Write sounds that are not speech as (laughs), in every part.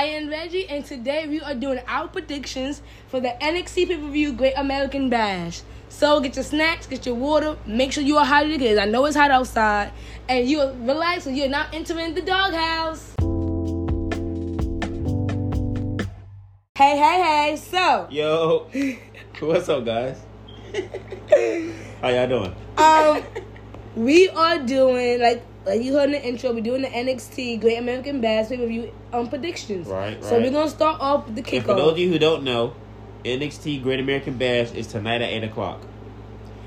Shia am Reggie, and today we are doing our predictions for the NXT pay per view Great American Bash. So get your snacks, get your water, make sure you are hydrated because I know it's hot outside, and you relax so you're not entering the doghouse. Hey, hey, hey! So, Yo, (laughs) what's up, guys? (laughs) How y'all doing? um, we are doing like like you heard in the intro, we're doing the NXT Great American Bash pay per view um predictions. Right, right. So we're gonna start off with the And for those of you who don't know, NXT Great American Bash is tonight at eight o'clock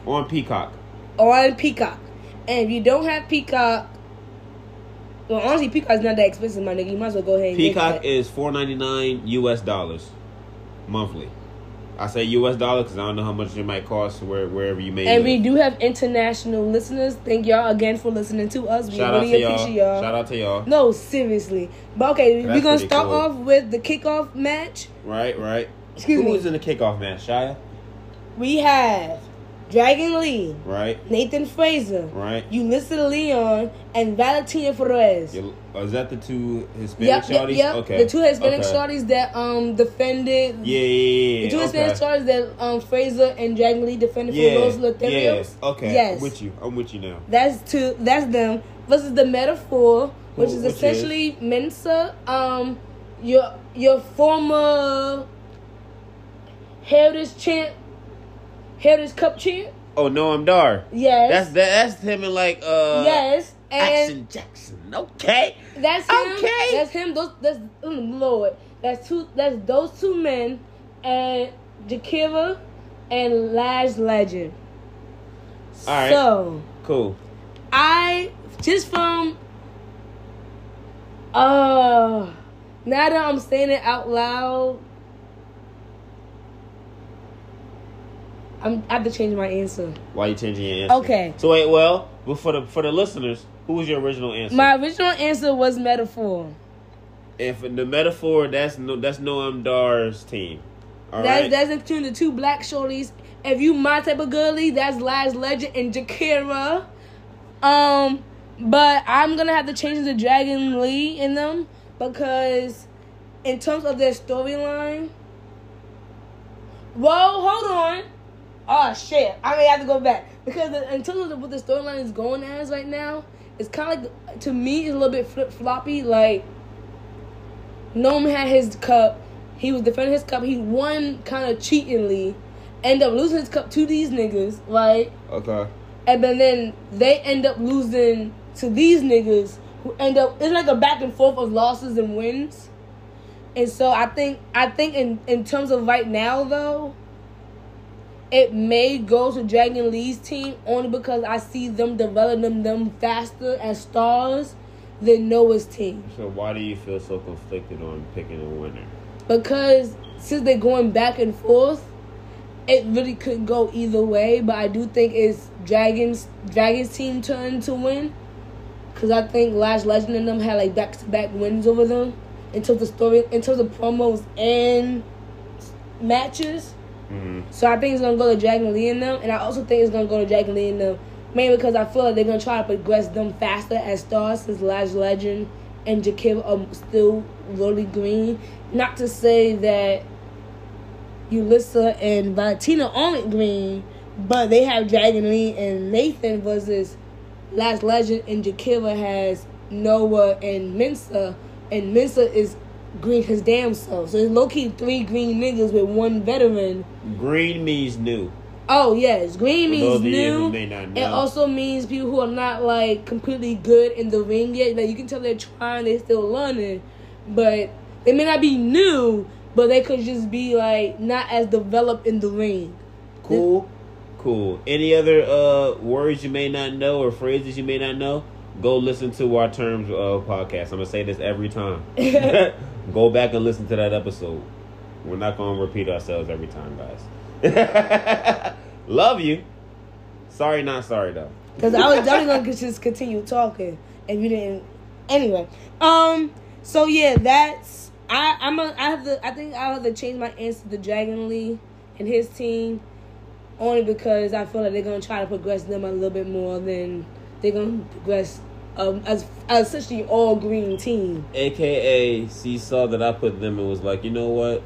on Peacock. on Peacock. And if you don't have Peacock, well, honestly, Peacock's not that expensive, my nigga. You might as well go ahead and Peacock is four ninety nine U.S. dollars monthly. I say U.S. dollar because I don't know how much it might cost where wherever you may. And live. we do have international listeners. Thank y'all again for listening to us. We Shout out really to y'all. y'all. Shout out to y'all. No, seriously. But okay, we're gonna start cool. off with the kickoff match. Right, right. Excuse Who me. was in the kickoff match? Shia. We have Dragon Lee, Right, Nathan Frazer, right. Yulisa Leon, and Valentina Feroz. Oh, is that the two Hispanic Yep, shorties? yep. Okay. The two Hispanic okay. shorties that um defended Yeah, yeah, yeah. The two okay. Hispanic stars that um Frazer and Dragon Lee defended Yeah, for Rose Lothario. yes. Okay. Yes. I'm with you. I'm with you now. That's two. That's them versus the Meta-Four, which is which essentially Mensah, um, your your former Heritage champ, Heritage Cup champ. Oh no, I'm Dar. Yes. That's that, that's him and like uh yes. And Action Jackson. Okay. that's him. Okay. That's him. Those. That's oh, Lord. That's two. That's those two men, and Jakara and Lash Legend. All right. So. Cool. I just from uh now that I'm saying it out loud, I'm I have to change my answer. Why are you changing your answer? Okay. So wait, well, but for the for the listeners, who was your original answer? My original answer was Meta-Four. if the Meta-Four, that's no that's Noam Dar's team. All that's right. that's including the two black shorties. If you my type of girly, that's Lash Legend and Jakara. Um, but I'm gonna have to change the Dragon Lee in them because, in terms of their storyline. Whoa, hold on. Oh shit! I may have to go back because the, in terms of what the storyline is going as right now, it's kind of like to me it's a little bit flip floppy. Like Noam had his cup. He was defending his cup. He won kind of cheatingly. End up losing his cup to these niggas, right? okay. And then, then they end up losing to these niggas who end up it's like a back and forth of losses and wins. And so I think I think in, in terms of right now though, it may go to Dragon Lee's team only because I see them developing them faster as stars than Noam's team. So why do you feel so conflicted on picking a winner? because since they're going back and forth, it really could go either way. But I do think it's Dragons Dragons team turn to win, because I think Lash Legend and them had like back to back wins over them in terms of story, in terms of promos and matches. Mm-hmm. So I think it's gonna go to Dragon Lee and them, and I also think it's gonna go to Dragon Lee and them, mainly because I feel like they're gonna try to progress them faster as stars since Lash Legend and Jakib are still really green. Not to say that Yulisa and Valentina aren't green, but they have Dragon Lee and Nathan versus Lash Legend and Jakara has Noam and Mensah, and Mensah is green his damn self. So it's low key three green niggas with one veteran. Green means new. Oh yes, green means new. who may not It also means people who are not like completely good in the ring yet. Like you can tell they're trying, they're still learning, but they may not be new, but they could just be like not as developed in the ring. Cool. Cool. Any other uh words you may not know or phrases you may not know? Go listen to our terms uh, podcast. I'm gonna say this every time. (laughs) Go back and listen to that episode. We're not gonna repeat ourselves every time, guys. (laughs) Love you. Sorry, not sorry though. Because I was definitely gonna just continue talking if you didn't. Anyway, um, so yeah, that's I. I'm a. I have to. I think I have to change my answer to Dragon Lee and his team, only because I feel like they're gonna try to progress them a little bit more than they're gonna progress um, as, as essentially all green team. AKA, she saw that I put them and was like, you know what?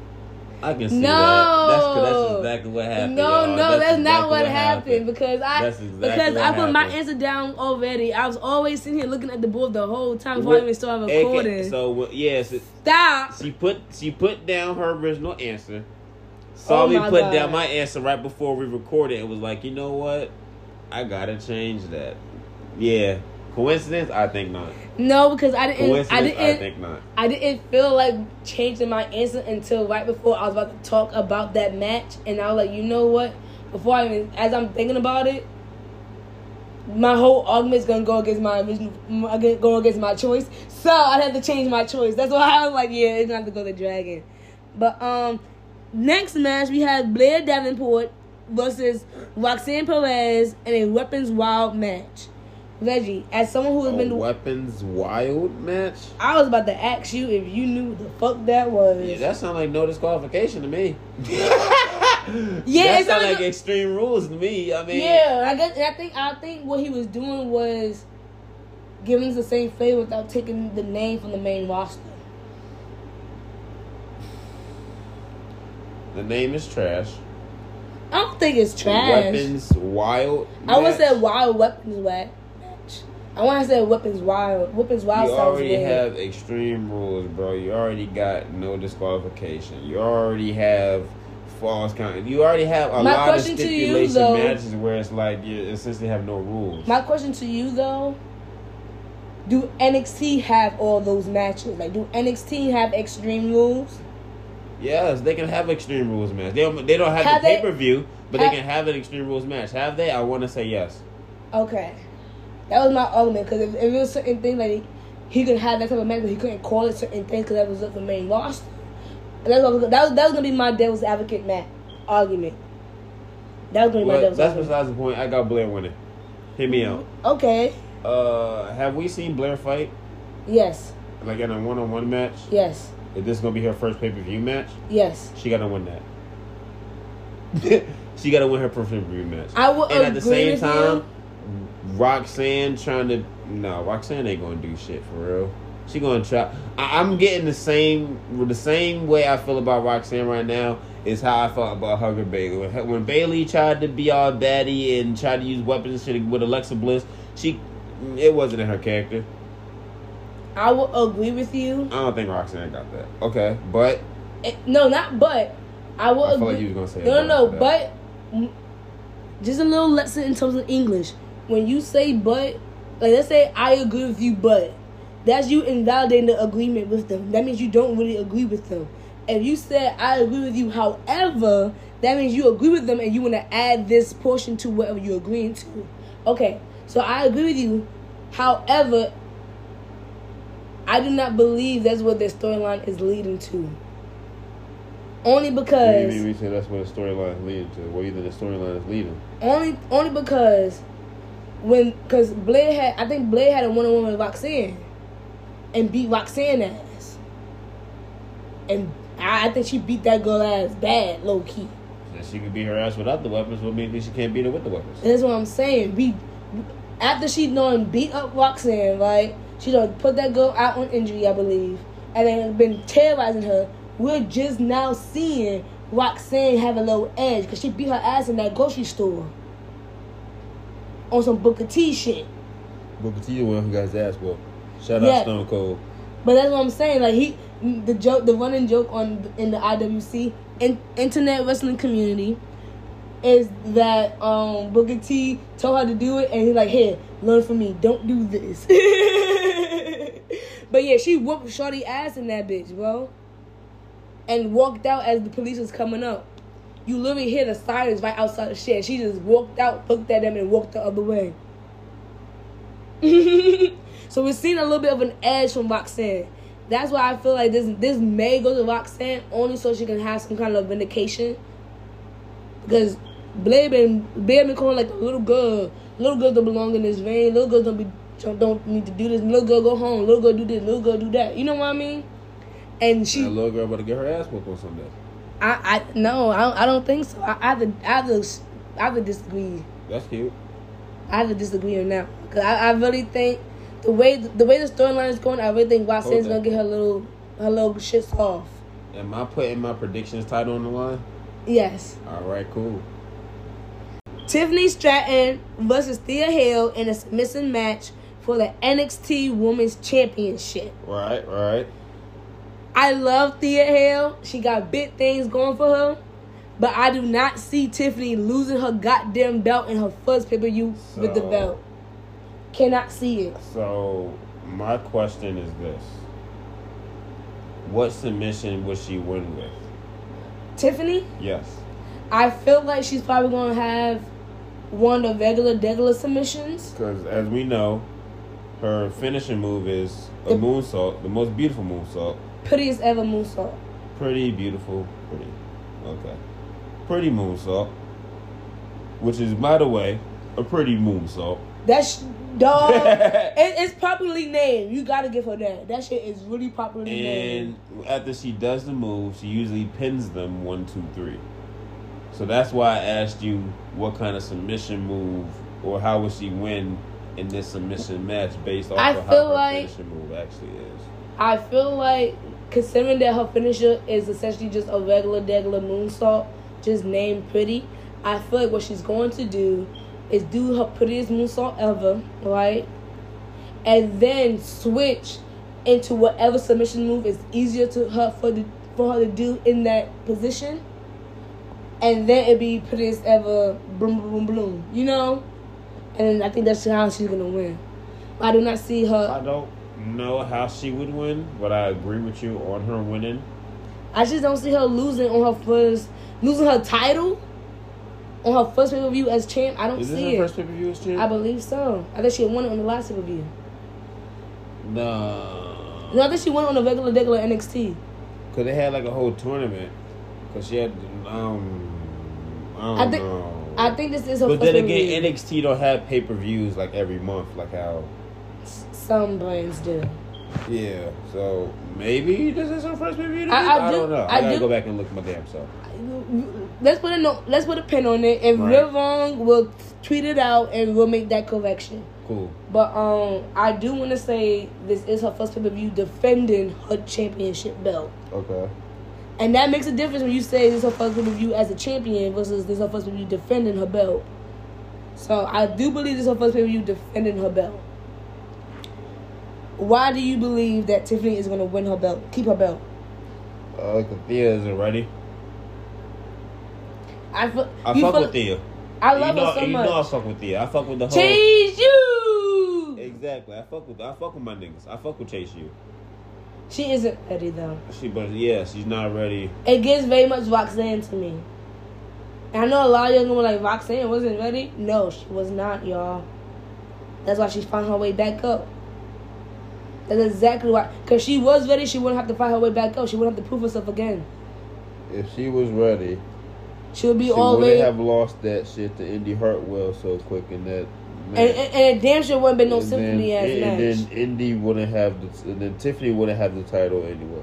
I can see No. that. That's, that's exactly what happened. No, y'all. no, that's, exactly not what happened, because I That's exactly because what I put my answer down already. I was always sitting here looking at the board the whole time before I What- even started AK recording. so yes, it- Stop. she put she put down her original answer. Saw Oh me put God. down my answer right before we recorded and was like, you know what? I gotta change that. Yeah. Coincidence? I think not. No, because I didn't. I Coincidence? I, didn't. think not. I didn't feel like changing my answer until right before I was about to talk about that match, and I was like, you know what? Before I even, as I'm thinking about it, my whole argument is gonna go against my original, go against my choice. So I'd have to change my choice. That's why I was like, yeah, it's gonna have to go to Dragon. But um, next match we had Blair Davenport versus Roxanne Perez in a weapons wild match. Reggie, as someone who has A been weapons wild match? I was about to ask you if you knew the fuck that was. Yeah, that sounds like no disqualification to me. (laughs) (laughs) Yeah, that sounds sound like like- extreme rules to me. I mean, yeah, I guess I think I think what he was doing was giving us the same flavor without taking the name from the main roster. the name is trash. I don't think it's trash. Weapons wild. I would match. say wild weapons match. I want to say weapons wild. Weapons wild You already weird. have extreme rules, bro. You already got no disqualification. You already have false count. You already have a My lot of to you, stipulation though- matches where it's like you essentially have no rules. My question to you though. Do NXT have all those matches? Like, do NXT have extreme rules? yes, they can have extreme rules match. They don't, they don't have, Have the pay per view, but have- they can have an extreme rules match. Have they? I want to say yes. Okay, that was my argument because if, if it was certain things like he could have that type of match, but he couldn't call it certain things because that was up the main roster. And that's what, was- that was that was gonna be my devil's advocate match argument. That was gonna be my But devil's that's advocate. besides the point. I got Blair winning. Hit me out. Okay. Uh, have we seen Blair fight Yes. like in a one on one match? Yes. If this is gonna be her first pay per view match, Yes. she gotta win that. (laughs) she gotta win her first pay per view match. I will and at the same time, you. Roxanne trying to no, Roxanne ain't gonna do shit for real. She gonna try. I, I'm getting the same the same way I feel about Roxanne right now is how I felt about Hugger Bayley. When, when Bayley tried to be all baddie and tried to use weapons and shit with Alexa Bliss, she it wasn't in her character. I will agree with you. I don't think Roxanne got that. Okay, but Eh, No, not but. I will I agree. like you was gonna say no, no, no. But mm, just a little lesson in terms of English. When you say but, like let's say I agree with you, but that's you invalidating the agreement with them. That means you don't really agree with them. If you said I agree with you, however, that means you agree with them and you want to add this portion to whatever you're agreeing to. Okay, so I agree with you. However, I do not believe that's what their storyline is leading to. Only What do you because mean we say that's what the storyline is leading to? What do you think the storyline is leading? only only because when because Blair had I think Blair had a one on one with Roxanne and beat Roxanne ass, and I, I think she beat that girl ass bad, low key. That she could beat her ass without the weapons. What means she can't beat her with the weapons? That's what I'm saying. We after she done beat up Roxanne, right? She done put that girl out on injury, I believe, and then been terrorizing her. We're just now seeing Roxanne have a little edge because she beat her ass in that grocery store on some Booker T shit. Booker T the one who got his ass whooped. Shout Yeah. out Stone Cold. But that's what I'm saying. Like he, the joke, the running joke on in the IWC in, internet wrestling community is that um Booker T told her to do it, and he's like, "Here, learn from me. Don't do this." (laughs) but yeah, she whooped Shorty ass in that bitch, bro, and walked out as the police was coming up. You literally hear the sirens right outside the shed. She just walked out, looked at them, and walked the other way. (laughs) so we're seeing a little bit of an edge from Roxanne. That's why I feel like this this may go to Roxanne only so she can have some kind of vindication. Because Blair been Blair been calling like a little girl. Little girls don't belong in this vein. Little girls don't be don't need to do this. Little girl go home. Little girl do this. Little girl do that. You know what I mean? And she, little girl about to get her ass whooped on Sunday. I, I no, I, don't- I don't think so. I, I to, I to, I to disagree. That's cute. I to disagree on that because I, I really think the way the way the storyline is going, I really think Okay. gonna get her little her little shits off. Am I putting my predictions title on the line? Yes. All right, cool. Tiffany Stratton versus Thea Hale in a submission match for the NXT Women's Championship. Right, right. I love Thea Hale. She got big things going for her. But I do not see Tiffany losing her goddamn belt in her first pay per view with the belt. Cannot see it. So my question is this: What submission would she win with? Tiffany, Yes. I feel like she's probably gonna have one of the regular regular submissions. Because as we know, her finishing move is a The- moonsault, the most beautiful moonsault. Prettiest ever moonsault. Pretty beautiful, pretty. Okay. Pretty moonsault. Which is, by the way, a pretty moonsault. That's dog. (laughs) it, it's popularly named. You gotta give her that. That shit is really popularly And named. after she does the move, she usually pins them one, two, three. So that's why I asked you what kind of submission move or how would she win in this submission match based off I of how her like- finishing move actually is. I feel like considering that her finisher is essentially just a regular regular moonsault, just named pretty. I feel like what she's going to do is do her prettiest moonsault ever, right? And then switch into whatever submission move is easier to her for the, for her to do in that position. And then it'd be prettiest ever, boom, boom, boom, boom, you know. And I think that's how she's gonna win. I do not see her. I don't know how she would win, but I agree with you on her winning. I just don't see her losing on her first, losing her title on her first pay per view as champ. I don't Is this see her it. first pay per view as champ? I believe so. I think she won it on the last pay per view. no. No, I think she won it on the regular, regular NXT. Because they had like a whole tournament. Because she had, um, I don't I think- know. I think this is her But then again, NXT don't have pay per views like every month, like how. Some brands do. Yeah, so maybe this is her first view. I- I, I do- don't know. I I, gotta do- go back and look at my damn self. Let's put a note. Let's put a pin on it. If Right. we're wrong, we'll tweet it out and we'll make that correction. Cool. But um, I do want to say this is her first pay per view defending her championship belt. Okay. And that makes a difference when you say this is her first pay per view as a champion versus this is her first pay per view defending her belt. So I do believe this is her first pay per view defending her belt. Why do you believe that Tiffany is going to win her belt, keep her belt? Uh, Thea isn't ready. I feel. I you fuck feel- with Thea. I love you know, her so you much. know I fuck with Thea. I fuck with the whole. Chase you. Exactly. I fuck with I fuck with my niggas. I fuck with Chase you. She isn't ready though. She, but yeah, she's not ready. It gives very much Roxanne to me. And I know a lot of y'all gonna be like Roxanne wasn't ready. No, she was not, y'all. That's why she found her way back up. That's exactly why. Cause she was ready, she wouldn't have to find her way back up. She wouldn't have to prove herself again. If she was ready, She would be all she all wouldn't ready. have lost that shit to Indy Hartwell so quick in that. and, match. and, and it damn sure wouldn't been no And symphony then, ass and, match. and then Indy wouldn't have the, and then Tiffany wouldn't have the title anyway.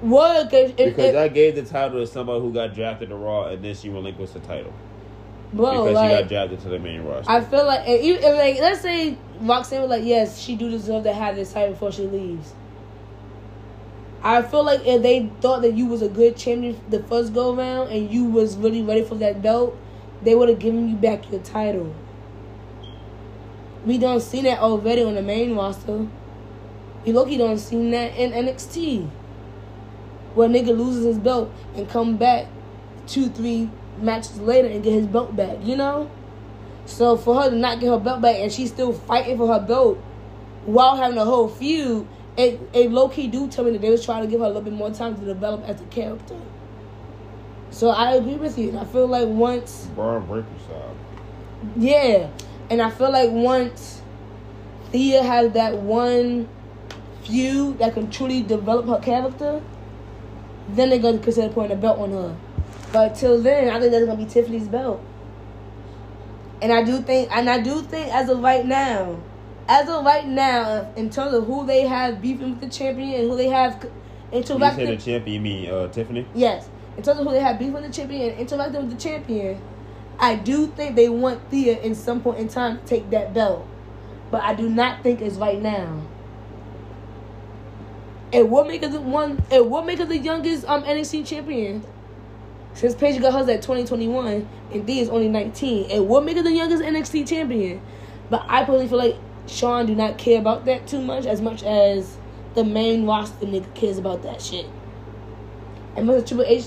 What? Cause it, Because it, I gave the title to somebody who got drafted to Raw, and then she relinquished the title bro, because she got jabbed into the main roster. I feel like, even, and like, let's say Roxanne was like, yes, she do deserve to have this title before she leaves. I feel like if they thought that you was a good champion the first go round and you was really ready for that belt, they would have given you back your title. We don't see that already on the main roster. You look, you don't seen that in NXT. Where a nigga loses his belt and come back two, three matches later and get his belt back, you know? So for her to not get her belt back and she's still fighting for her belt while having a whole feud, it, it low key do tell me that they was trying to give her a little bit more time to develop as a character. So I agree with you. And I feel like once Bron Breakker style. yeah. And I feel like once Thea has that one feud that can truly develop her character, then they're gonna consider putting a belt on her. But till then, I think that's gonna be Tiffany's belt. And I do think, and I do think, as of right now, as of right now, in terms of who they have beefing with the champion and who they have c- You interacting, the champion, you mean uh, Tiffany? Yes. In terms of who they have beef with the champion and interacting with the champion, I do think they want Thea in some point in time to take that belt. but I do not think it's right now. It would make her the one. It would make her the youngest um NXT champion. Since Paige got hers at 2021 and D is only 19, and would make her the youngest NXT champion. But I personally feel like Sean do not care about that too much as much as the main roster nigga cares about that shit. And much as Triple H,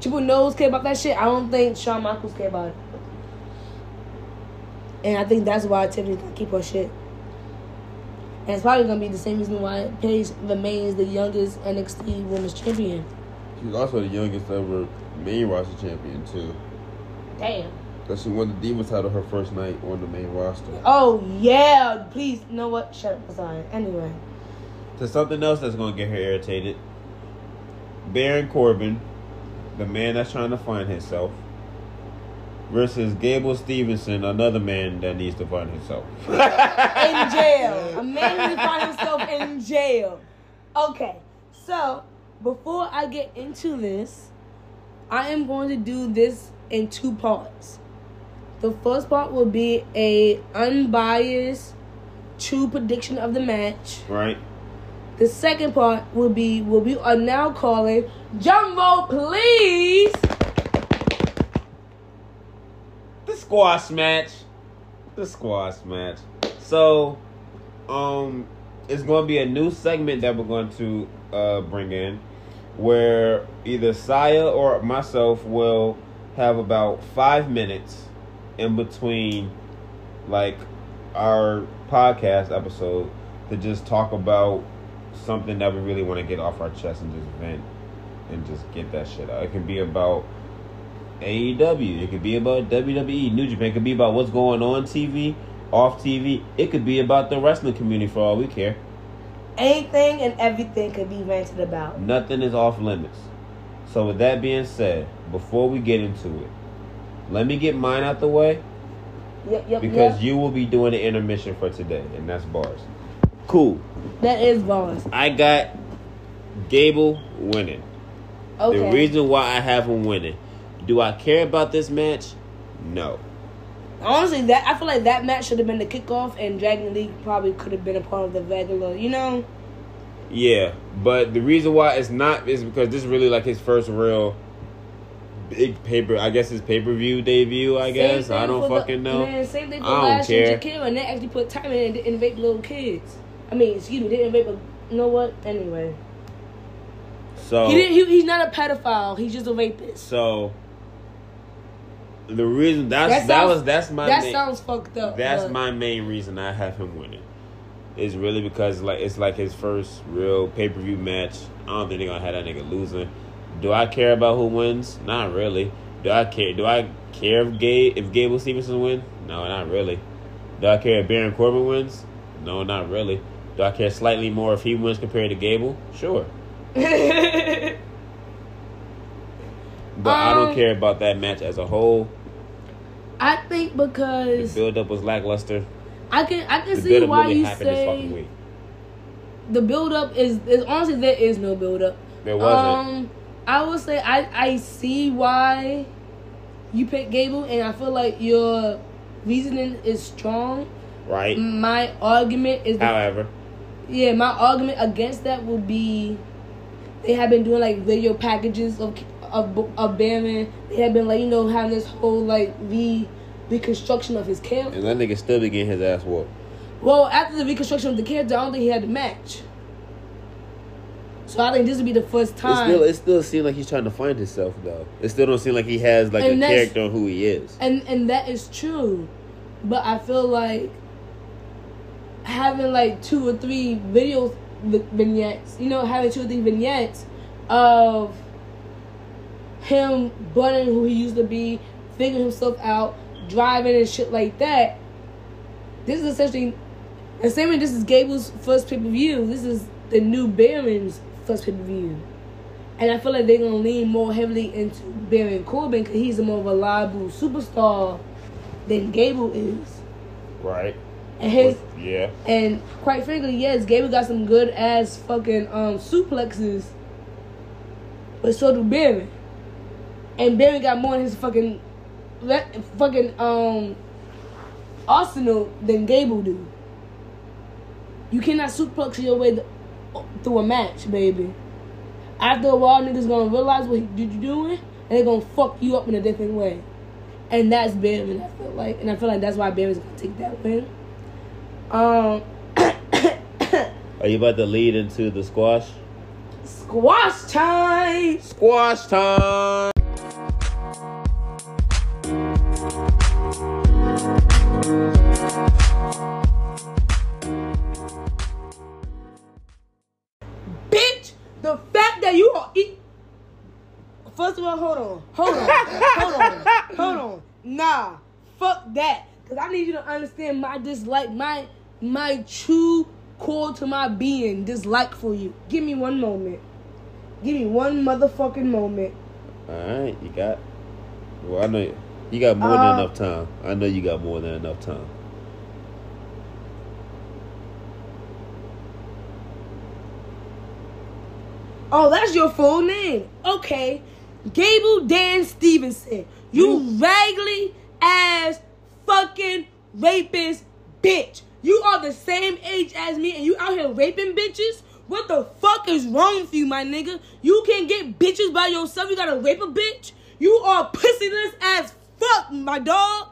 Triple Nose care about that shit, I don't think Shawn Michaels care about it. And I think that's why Tiffany's gonna keep her shit. And it's probably gonna be the same reason why Paige remains the youngest NXT Women's Champion. She's also the youngest ever main roster champion too. Damn. Cause she won the Divas title her first night on the main roster. Oh yeah, please. You know what? Shut up. I'm sorry. Anyway, To something else that's gonna get her irritated. Baron Corbin, the man that's trying to find himself, versus Gable Stevenson, another man that needs to find himself. (laughs) in jail. A man who find himself in jail. Okay, so before I get into this, I am going to do this in two parts. The first part will be a unbiased, true prediction of the match. right? The second part will be what we are now calling Jumbo Please. The squash match. The squash match. So, um, it's going to be a new segment that we're going to uh, bring in where either Saya or myself will have about five minutes in between, like, our podcast episode to just talk about something that we really want to get off our chest and just vent and just get that shit out. It can be about AEW. It could be about WWE, New Japan. It could be about what's going on TV, off TV. It could be about the wrestling community for all we care. Anything and everything could be ranted about. Nothing is off limits. So with that being said, before we get into it, let me get mine out the way Yep, yep, because yep. you will be doing the intermission for today, and that's bars. Cool. that is bars. I got Gable winning. Okay. The reason why I have him winning. Do I care about this match? No. Honestly, that I feel like that match should have been the kickoff, and Dragon Lee probably could have been a part of the regular. You know, Yeah, but the reason why it's not is because this is really like his first real big paper. I guess his pay per view debut. I guess I don't for the- fucking know. Man, same thing for I last year, and they actually put time in and didn't rape little kids. I mean, excuse me, didn't rape. But you know what? Anyway, So he didn't. He, he's not a pedophile. He's just a rapist. so the reason that's That that, was that's my that main, sounds fucked up. that's but- my main reason I have him winning. Is really because like it's like his first real pay per view match. I don't think they're gonna have that nigga losing. Do I care about who wins? Not really. Do I care? Do I care if Gabe if Gable Stevenson win? No, not really. Do I care if Baron Corbin wins? No, not really. Do I care slightly more if he wins compared to Gable? Sure, (laughs) but I don't Um, care about that match as a whole. I think The because build up was lackluster. I can I can The see why really you happened this fucking say the build up is, is honestly there is no build up. There wasn't. Um, I would say I I see why you picked Gable, and I feel like your reasoning is strong. right? My argument is, However, yeah, my argument against that would be they have been doing like video packages of of of Baron. They have been like you know having this whole like re reconstruction of his character. and that nigga still be getting his ass whooped. Well, after the reconstruction of the character, I don't think he had the match. So I think this would be the first time. It still, it still seems like he's trying to find himself though. It still don't seem like he has like And a character on who he is. and and that is true but i feel like having like two or three video vi- vignettes you know having two or three vignettes of him bunning who he used to be figuring himself out driving and shit like that this is essentially way this is gable's first pay-per-view this is the new baron's first pay-per-view and I feel like they're gonna lean more heavily into Baron Corbin because he's a more reliable superstar than Gable is. Right. And his Yeah. and quite frankly, yes, Gable got some good ass fucking um suplexes, but so do Baron. And Baron got more in his fucking fucking um arsenal than Gable do. You cannot suplex your way th- through a match, baby. After a while, niggas gonna realize what you doing, and they're gonna fuck you up in a different way. And that's Baron, I feel like. And I feel like that's why Baron's gonna take that win. Um, (coughs) Are you about to lead into the squash? squash time! Squash time. Bitch, the fact that you are eat. First of all, hold on, hold on, hold on, (laughs) hold on. Nah, fuck that. Cause I need you to understand my dislike, my my true core to my being dislike for you. Give me one moment. Give me one motherfucking moment. All right, you got. Well, I know you, you got more Uh, than enough time. I know you got more than enough time. Oh, that's your full name. Okay. Gable Dan Stevenson. You raggedy ass fucking rapist bitch. You are the same age as me and you out here raping bitches? What the fuck is wrong with you, my nigga? You can't get bitches by yourself. You gotta rape a bitch? You are pussyless as fuck, my dog.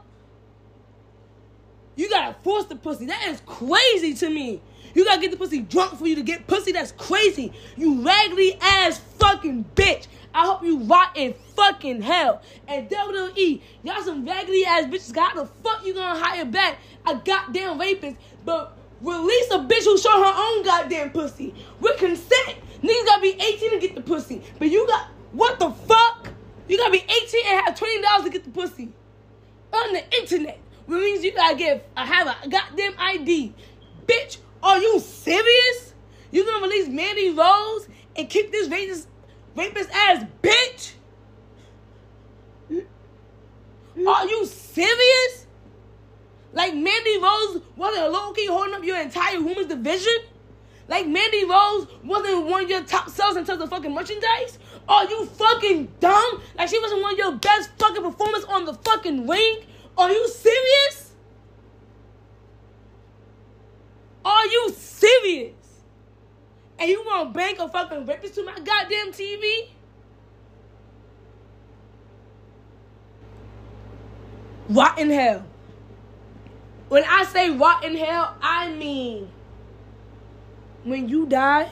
You gotta force the pussy. That is crazy to me. You gotta get the pussy drunk for you to get pussy. That's crazy. You raggedy ass fucking bitch. I hope you rot in fucking hell. And WWE, y'all some raggedy ass bitches. How the fuck you gonna hire back a goddamn rapist, but release a bitch who show her own goddamn pussy with consent? Niggas gotta be 18 to get the pussy, but you got what the fuck? You gotta be 18 and have twenty dollars to get the pussy on the internet. Which means you gotta get uh, have a goddamn ID. Bitch, are you serious? You gonna release Mandy Rose and kick this rapist, rapist ass bitch? Are you serious? Like Mandy Rose wasn't low key holding up your entire women's division? Like Mandy Rose wasn't one of your top sellers in terms of fucking merchandise? Are you fucking dumb? Like she wasn't one of your best fucking performers on the fucking ring? Are you serious? Are you serious? And you want bank a fucking rapist to my goddamn TV? Rot in hell. When I say rot in hell, I mean when you die,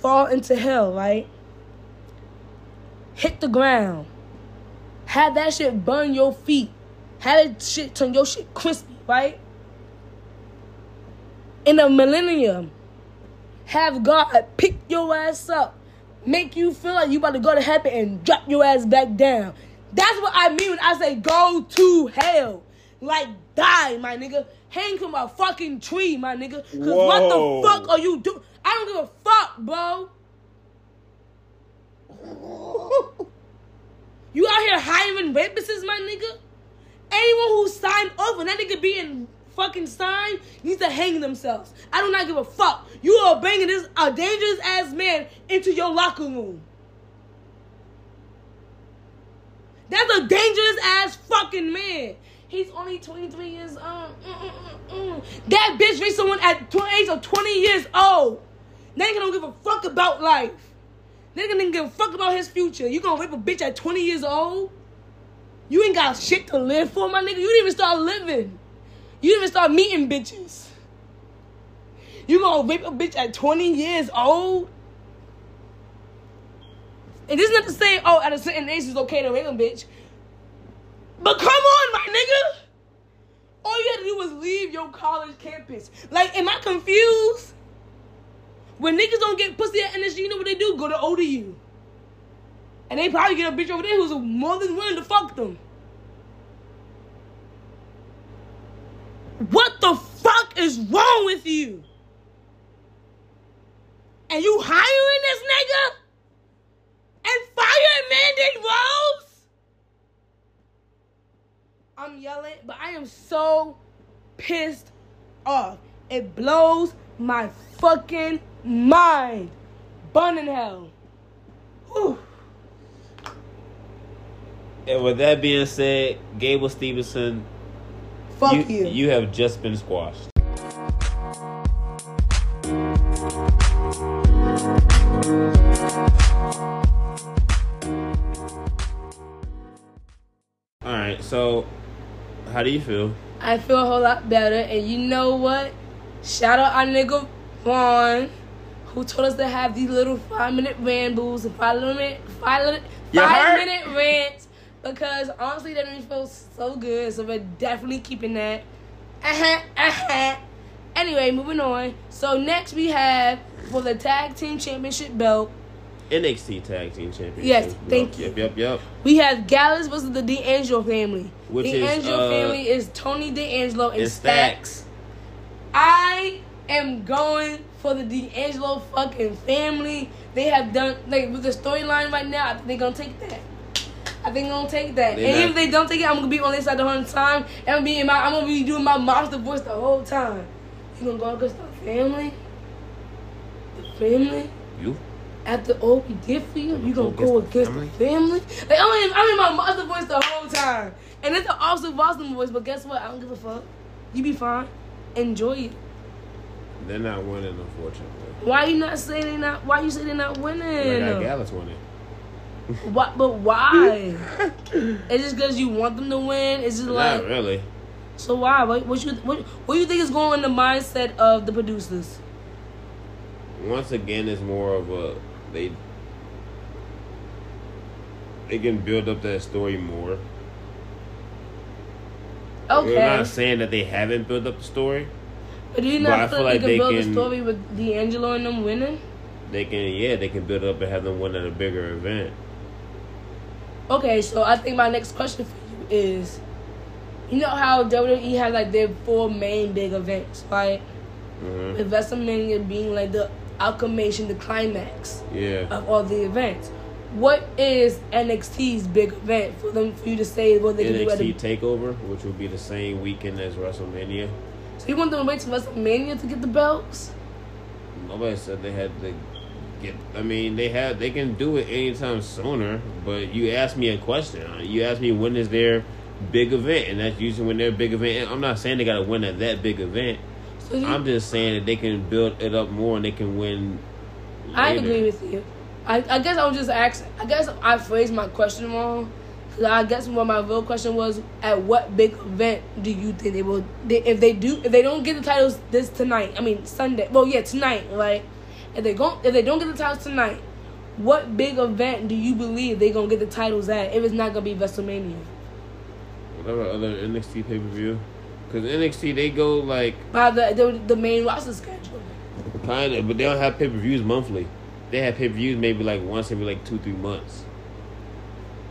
fall into hell, right? Hit the ground. Have that shit burn your feet. Have that shit turn your shit crispy, right? In a millennium, have God pick your ass up, make you feel like you about to go to heaven and drop your ass back down. That's what I mean when I say go to hell. Like die, my nigga. Hang from a fucking tree, my nigga. Cause what the fuck are you doing? I don't give a fuck, bro. (laughs) You out here hiring rapists, my nigga? Anyone who signed up and that nigga being fucking signed needs to hang themselves. I do not give a fuck. You are bringing this a dangerous ass man into your locker room. That's a dangerous ass fucking man. He's only 23 years old. Mm, mm, mm, mm. That bitch raped someone at the age of 20 years old. Nigga don't give a fuck about life. Nigga didn't give a fuck about his future. You gonna rape a bitch at 20 years old? You ain't got shit to live for, my nigga. You didn't even start living. You even start meeting bitches. You gonna rape a bitch at 20 years old? And this is not to say, oh, at a certain age it's okay to rape a bitch. But come on, my nigga. All you had to do was leave your college campus. Like, am I confused? When niggas don't get pussy at NSG, you know what they do? Go to ODU. And they probably get a bitch over there who's more than willing to fuck them. What the fuck is wrong with you? And you hiring this nigga? And firing Mandy Rose? I'm yelling, but I am so pissed off. It blows my fucking mind. Bun in hell. Whew. And with that being said, Gable Stevenson, Fuck you. You, you have just been squashed. All right, so how do you feel? I feel a whole lot better, and you know what? Shout out our nigga Vaughn, who told us to have these little five minute rambles and five minute five, five minute rants because honestly, that made me feel so good. So we're definitely keeping that. Uh-huh, uh-huh. Anyway, moving on. So next we have for the tag team championship belt, NXT Tag Team Championship. Yes, thank yep, you. Yep, yep, yep. we have Gallus versus the D'Angelo family. Which D'Angelo uh, family is Tony D'Angelo and, And Stacks. Stacks. I am going for the D'Angelo fucking family. They have done like with the storyline right now. I think they're gonna take that. I think they're gonna take that. They and not- if they don't take it, I'm gonna be on their side the whole time. And I'm gonna be in my. I'm gonna be doing my monster voice the whole time. You gonna go against the family? The family? You? After all we did for you, you gonna go against the family? Like I'm in, I'm in my monster voice the whole time. And it's an awesome Boston voice, but guess what? I don't give a fuck. You be fine. Enjoy it. They're not winning, unfortunately. Why you not saying they not? Why you say they not winning? I got? Gallus winning. What? But why? Is it because you want them to win? Is it like not really. so? Why? What, what you what? What you think is going in the mindset of the producers? Once again, it's more of a they they can build up that story more. Okay, We're not saying that they haven't built up the story. but do you not feel like like they can build can- a story with D'Angelo and them winning? They can, yeah, they can build up and have them win at a bigger event. Okay, so I think my next question for you is, you know how WWE has like their four main big events, right? hmm With WrestleMania being like the acclamation, the climax Yeah, of all the events. What is NXT's big event for them for you to say what they can do NXT the Takeover, which will be the same weekend as WrestleMania. So you want them to wait till WrestleMania to get the belts? Nobody said they had to I mean, they have they can do it anytime sooner. But you asked me a question. Uh, you asked me when is their big event, and that's usually when their big event. I'm not saying they got to win at that big event. So you, I'm just saying that they can build it up more and they can win. I agree with you. I, I guess I was just asking. I guess I phrased my question wrong. Cause I guess what my real question was: At what big event do you think they will? They, if they do, if they don't get the titles this tonight, I mean Sunday. Well, yeah, tonight, right? If they go, if they don't get the titles tonight, what big event do you believe they gonna get the titles at? If it's not gonna be WrestleMania, Whatever other NXT pay per view, because NXT they go like by the the, the main roster schedule. kind of, but they don't have pay per views monthly. They have pay per views maybe like once every like two three months.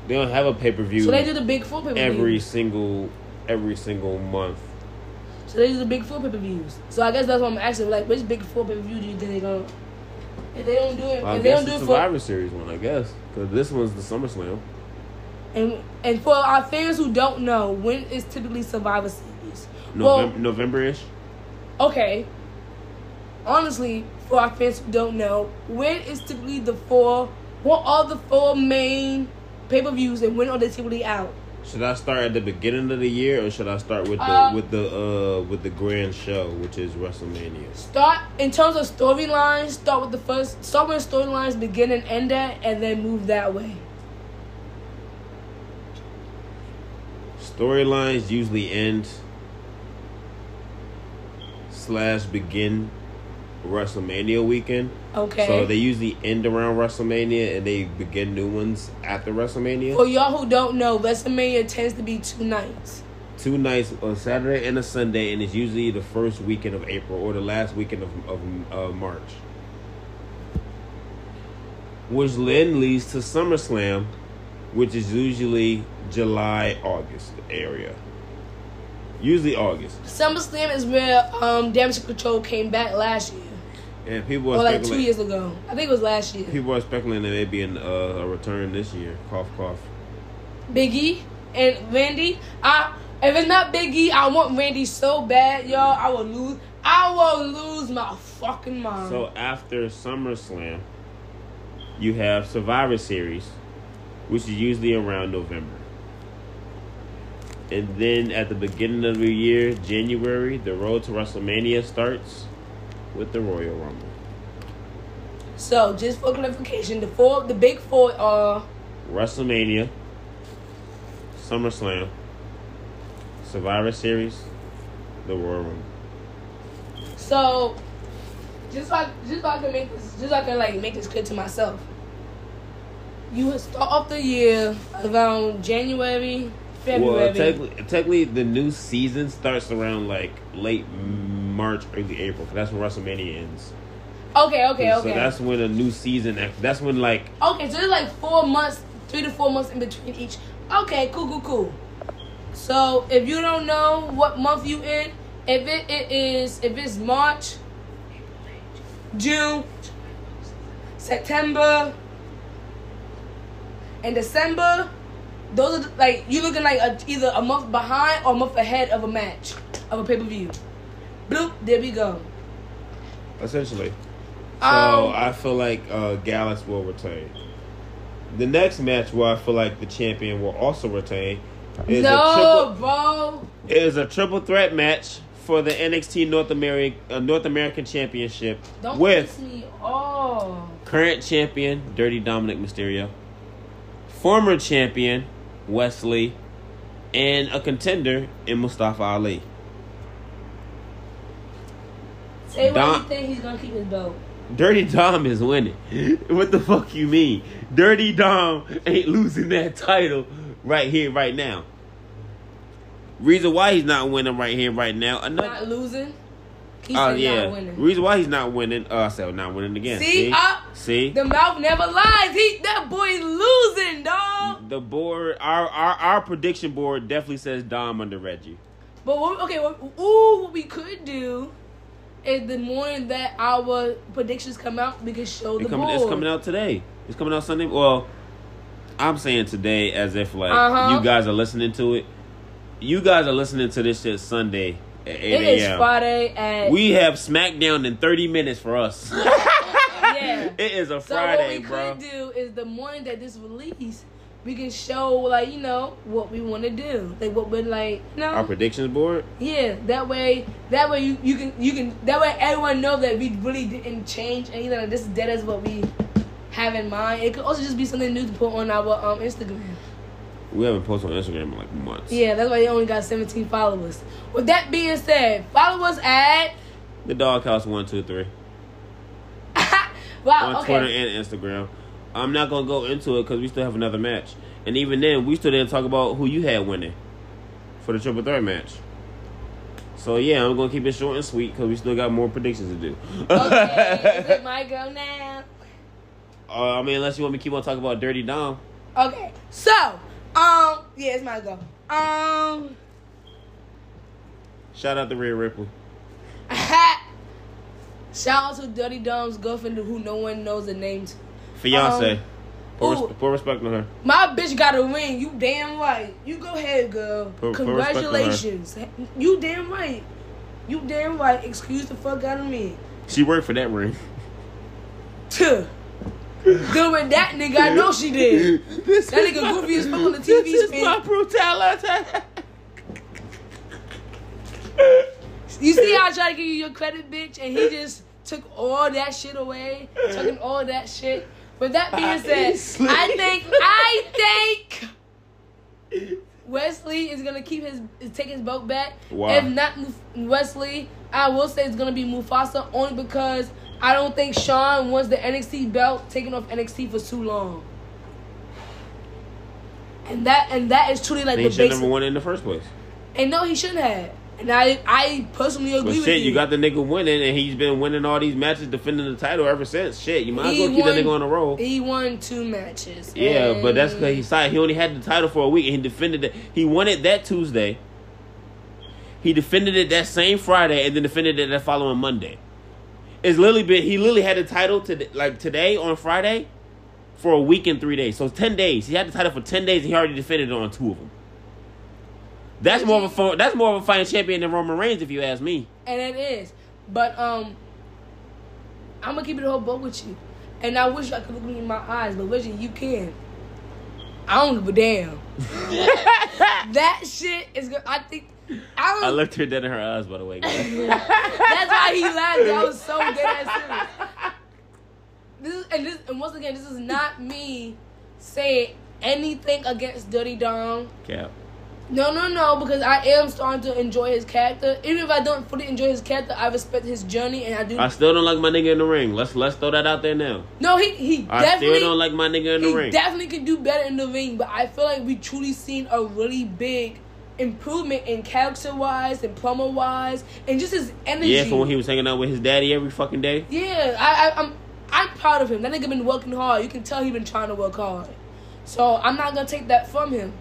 They don't have a pay per view. So they do the big four pay per every single every single month. So they do the big four pay per views. So I guess that's what I'm asking. Like, which big four pay per view do you think they're gonna? If they don't do it, I if they guess don't do the it for, Survivor Series one, I guess, because this one's the SummerSlam. and and for our fans who don't know, when is typically Survivor Series? November November ish. Okay. Honestly, for our fans who don't know, when is typically the four? What are the four main pay per views, and when are they typically out? Should I start at the beginning of the year, or should I start with the Uh, with the uh with the grand show, which is WrestleMania? Start in terms of storylines. Start with the first. Start where storylines begin and end at, and then move that way. Storylines usually end slash begin WrestleMania weekend. Okay. So they usually end around WrestleMania and they begin new ones after WrestleMania. For y'all who don't know, WrestleMania tends to be two nights. Two nights on Saturday and a Sunday, and it's usually the first weekend of April or the last weekend of, of uh, March. Which then leads to SummerSlam, which is usually July, August area. Usually August. SummerSlam is where um, Damage Control came back last year, And people or are like two years ago. I think it was last year. People are speculating there may be an, uh, a return this year. Cough, cough. Biggie and Randy. I if it's not Biggie, I want Randy so bad, y'all. I will lose. I will lose my fucking mind. So after SummerSlam, you have Survivor Series, which is usually around November. And then at the beginning of the year, January, the road to WrestleMania starts with the Royal Rumble. So, just for clarification, the four, the big four are WrestleMania, SummerSlam, Survivor Series, the Royal Rumble. So, just so I, just so I can make this, just so I can like make this clear to myself. You would start off the year around January, February. Well, technically, technically, the new season starts around like late March, early April. 'cause that's when WrestleMania ends. okay, okay, okay. So that's when a new season. That's when like Okay, so there's like four months, three to four months in between each. Okay, cool, cool, cool. So if you don't know what month you in, if it, it is, if it's March, June, September, and December, those are the, like you looking like a, either a month behind or a month ahead of a match of a pay per view. Bloop, there we go. essentially. So Um, I feel like uh, Gallus will retain. The next match where I feel like the champion will also retain is no, a triple bro. is a triple threat match for the NXT North American uh, North American Championship Don't with me off. current champion Dirty Dominik Mysterio, former champion Wes Lee, and a contender in Mustafa Ali. Say Don- you think he's gonna keep his belt. Dirty Dom is winning. (laughs) what the fuck you mean? Dirty Dom ain't losing that title right here, right now. Reason why he's not winning right here, right now. Another, Not losing. He oh yeah. not winning. Reason why he's not winning. Uh, I said not winning again. See, See, uh, see. The mouth never lies. He that boy losing, dog. The board, our, our our prediction board definitely says Dom under Reggie. But what, okay, what, ooh, what we could do is the morning that our predictions come out, we can show the It coming, board. it's coming out today. It's coming out Sunday. Well, I'm saying today as if like Uh-huh. you guys are listening to it. You guys are listening to this shit Sunday at 8 It is a.m. Friday at We have SmackDown in 30 minutes for us. (laughs) yeah. It is a So Friday, what we bro. could do is the morning that this release, we can show like you know what we want to do, like what we're like, you know. Our predictions board. Yeah, that way, that way you, you can you can that way everyone know that we really didn't change anything. Like this is dead as what we have in mind. It could also just be something new to put on our um Instagram. We haven't posted on Instagram in like months. Yeah, that's why you only got 17 followers. With that being said, follow us at The Doghouse one two three (laughs) wow. on Twitter and Instagram. I'm not gonna go into it because we still have another match, and even then, we still didn't talk about who you had winning for the triple threat match. So yeah, I'm gonna keep it short and sweet because we still got more predictions to do. okay, is it my go now? uh, I mean, unless you want me to keep on talking about Dirty Dom. Okay, so um, yeah, it's my go. Um, Shout out to Rhea Ripley. (laughs) shout out to Dirty Dom's girlfriend who no one knows the name to. Fiance. Um, put, ooh. res- put respect on her. My bitch got a ring. You damn right. You go ahead, girl. Put- put respect on her. Congratulations. You damn right. You damn right. Excuse the fuck out of me. She worked for that ring. Tuh. With that nigga, I know she did. this That nigga goofy as fuck on the TV This is screen. my brutality. You see how I try to give you your credit, bitch, and he just took all that shit away, taking all that shit. With that being said, I think I think Wes Lee is gonna keep his take his belt back. Wow. If not Wes Lee, I will say it's gonna be Mufasa only because I don't think Shawn wants the NXT belt taken off NXT for too long. And that and that is truly like They the should basic. never won it in the first place. And no, he shouldn't have. And I I personally agree But with shit, you. you got the nigga winning, and he's been winning all these matches, defending the title ever since. Shit, you might as well keep that nigga on the roll. He won two matches. Yeah, but that's because he signed. He only had the title for a week, and he defended it. He won it that Tuesday. He defended it that same Friday, and then defended it that following Monday. It's literally been. He literally had the title to like today on Friday, for a week and three days. So ten days. He had the title for ten days, and he already defended it on two of them. That's more of a that's more of a fighting champion than Roman Reigns, if you ask me. and it is. But um, I'm gonna keep it a whole boat with you. And I wish I could look me in my eyes, but Reggie, you can. I don't give a damn. (laughs) that shit is good. I think I. I looked her dead in her eyes, by the way. (laughs) That's why he laughed. I was so dead ass serious. (laughs) This is, and this and once again, this is not me saying anything against Dirty Dom. Cap. No, no, no, because I am starting to enjoy his character. Even if I don't fully enjoy his character, I respect his journey, and I do. I still don't like my nigga in the ring. Let's let's throw that out there now. no, he he I definitely still don't like my nigga in the he ring. definitely could do better in the ring, but I feel like we truly seen a really big improvement in character wise and plumber wise and just his energy. yeah, from when he was hanging out with his daddy every fucking day. Yeah, I, I, I'm I'm proud of him. That nigga been working hard. You can tell he been trying to work hard. So I'm not gonna take that from him.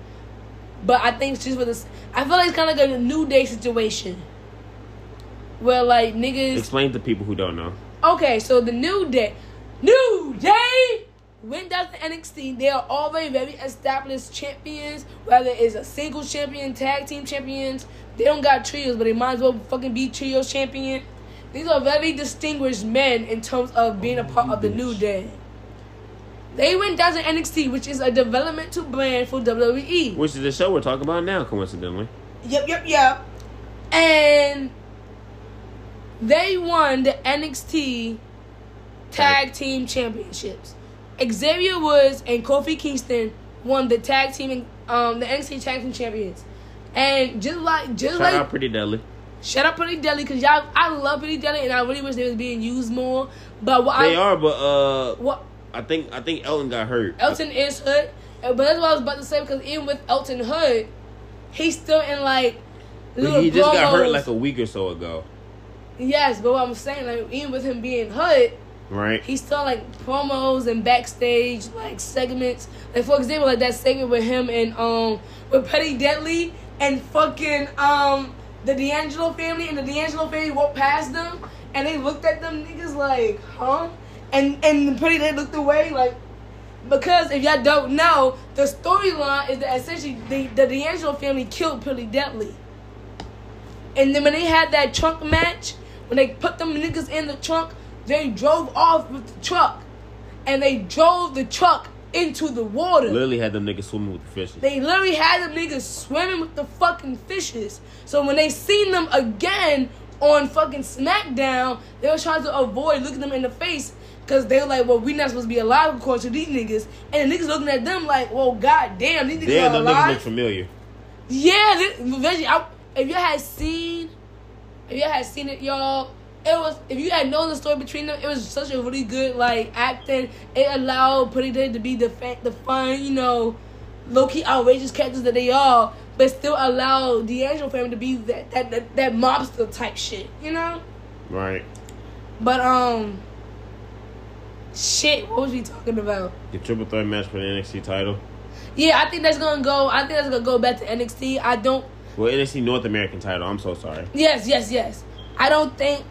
But I think it's just for this. I feel like it's kind of like a new day situation, where like niggas. Explain to people who don't know. Okay, so the new day, new day went down to NXT. They are already very established champions. Whether it's a single champion, tag team champions, they don't got trios, but they might as well fucking be trios champion. These are very distinguished men in terms of being a part of the new day. They went down to NXT, which is a developmental brand for WWE. Which is the show we're talking about now, coincidentally. Yep, yep, yep. And they won the NXT Tag Team Championships. Xavier Woods and Kofi Kingston won the tag team, um, the NXT Tag Team Champions. And just like, just Shout like, out Pretty Deadly. shout out Pretty Deli because y'all, I love Pretty Deli and I really wish they was being used more. But what They I, are, but uh, what I think I think Elton got hurt. Elton is Hood, uh, but that's what I was about to say because even with Elton Hood, he's still in like. Little he just got hurt like a week or so ago, Yes, but what I'm saying, like even with him being hood, right? he's still like promos and backstage like segments. Like for example, like that segment with him and um with Pretty Deadly and fucking um the D'Angelo family and the D'Angelo family walked past them and they looked at them niggas like, huh? And and Pretty Deadly looked away like because if y'all don't know, the storyline is that essentially the, the D'Angelo family killed Pretty Deadly. And then when they had that trunk match, when they put them niggas in the trunk, they drove off with the truck. And they drove the truck into the water. Literally had them niggas swimming with the fishes. They literally had them niggas swimming with the fucking fishes. So when they seen them again on fucking SmackDown, they were trying to avoid looking them in the face. Cause they were like, well, we not supposed to be alive according to these niggas. And the niggas looking at them like, well, god damn, these niggas Damn, are them niggas look familiar. Yeah, this, Reggie, I, if you had seen, if you had seen it, y'all, it was if you had known the story between them, it was such a really good like acting. It allowed Pretty Day to be the fa- the fun, you know, low key outrageous characters that they are, but still allow D'Angelo family to be that that that, that mobster type shit, you know. Right. But um, shit, what was we talking about? The triple threat match for the NXT title. Yeah, I think that's gonna go. I think that's gonna go back to NXT. I don't. Well, NXT North American title. I'm so sorry. Yes, yes, yes. I don't think.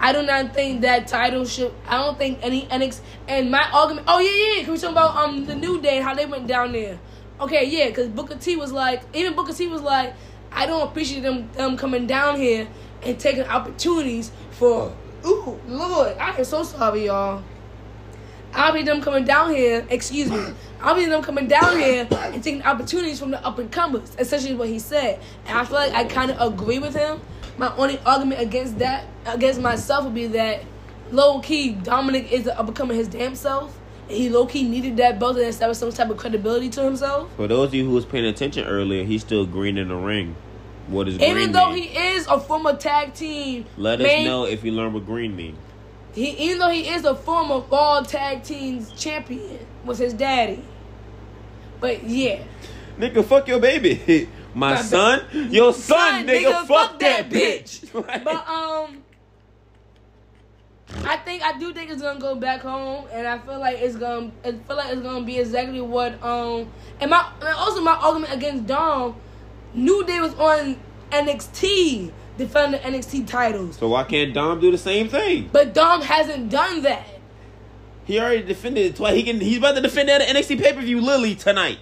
I do not think that title should. I don't think any NXT. and my argument. Oh yeah, yeah. Can we talk about um the New Day how they went down there? Okay, yeah, because Booker T was like, even Booker T was like, I don't appreciate them them coming down here and taking opportunities for. Ooh, Lord, I am so sorry, y'all. I'll be them coming down here. Excuse me. I'll be them coming down here and taking opportunities from the up and comers. Essentially, what he said, and I feel like I kind of agree with him. My only argument against that, against myself, would be that low key Dominic is up and coming his damn self. And he low key needed that belt to establish some type of credibility to himself. For those of you who was paying attention earlier, he's still green in the ring. What is Even green though mean? he is a former tag team, Let us know if you learn what green means. He even though he is a former Raw Tag Teams champion with his daddy. But yeah. Nigga, fuck your baby. (laughs) My My son, your son, Son, nigga, nigga, fuck, fuck that that bitch. Right? (laughs) But um I think I do think it's gonna go back home and I feel like it's gonna I feel like it's gonna be exactly what um and my and also my argument against Dom, New Day was on NXT defending the NXT titles. so why can't Dom do the same thing? But Dom hasn't done that. He already defended it twice. He can. He's about to defend that at NXT pay per view Lily tonight.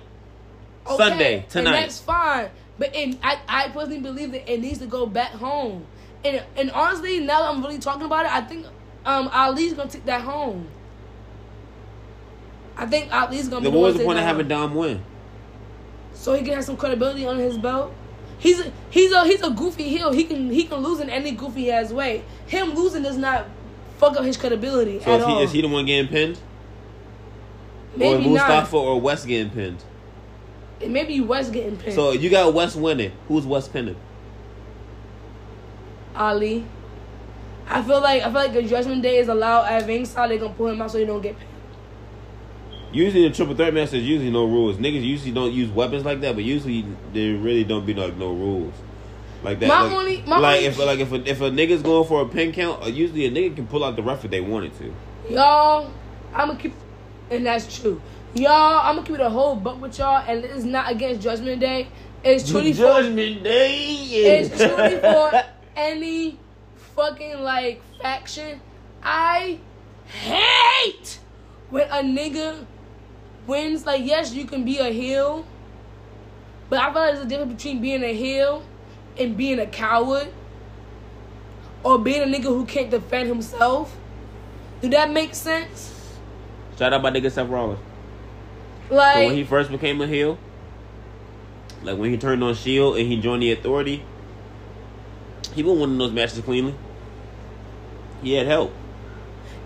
Okay, Sunday And tonight. that's fine. But it, I, I personally believe that it needs to go back home. And and honestly, now that I'm really talking about it, I think um Ali's gonna take that home. I think Ali's gonna. Then be what was the to point of having. Dom win? So he can have some credibility on his belt. He's a, he's a he's a goofy heel. He can he can lose in any goofy ass way. Him losing does not fuck up his credibility So at is all. he, is he the one getting pinned? Maybe or not. Mustafa or Wes getting pinned? It may be Wes getting pinned. So you got Wes winning. Who's Wes pinning? Ali. I feel like I feel like the Judgment Day is allowed at ringside. They're gonna pull him out so he don't get pinned. Usually the triple threat match there's usually no rules. Niggas usually don't use weapons like that, but usually there really don't be like no rules like that. My like, only- my like only- if like if a, if a nigga's going for a pin count, uh, usually a nigga can pull out the ref if they wanted to. Y'all, I'm gonna keep, and that's true. Y'all, I'm gonna keep it a whole buck with y'all, and it's not against Judgment Day. It's truly for Judgment Day. it's truly (laughs) for any fucking like faction. I hate when a nigga wins. Like, yes, you can be a heel, but I feel like there's a difference between being a heel and being a coward, or being a nigga who can't defend himself. Do that make sense? Shout out my nigga Seth Rollins. So Like, when he first became a heel, like when he turned on Shield and he joined the Authority, he won one of those matches cleanly. He had help.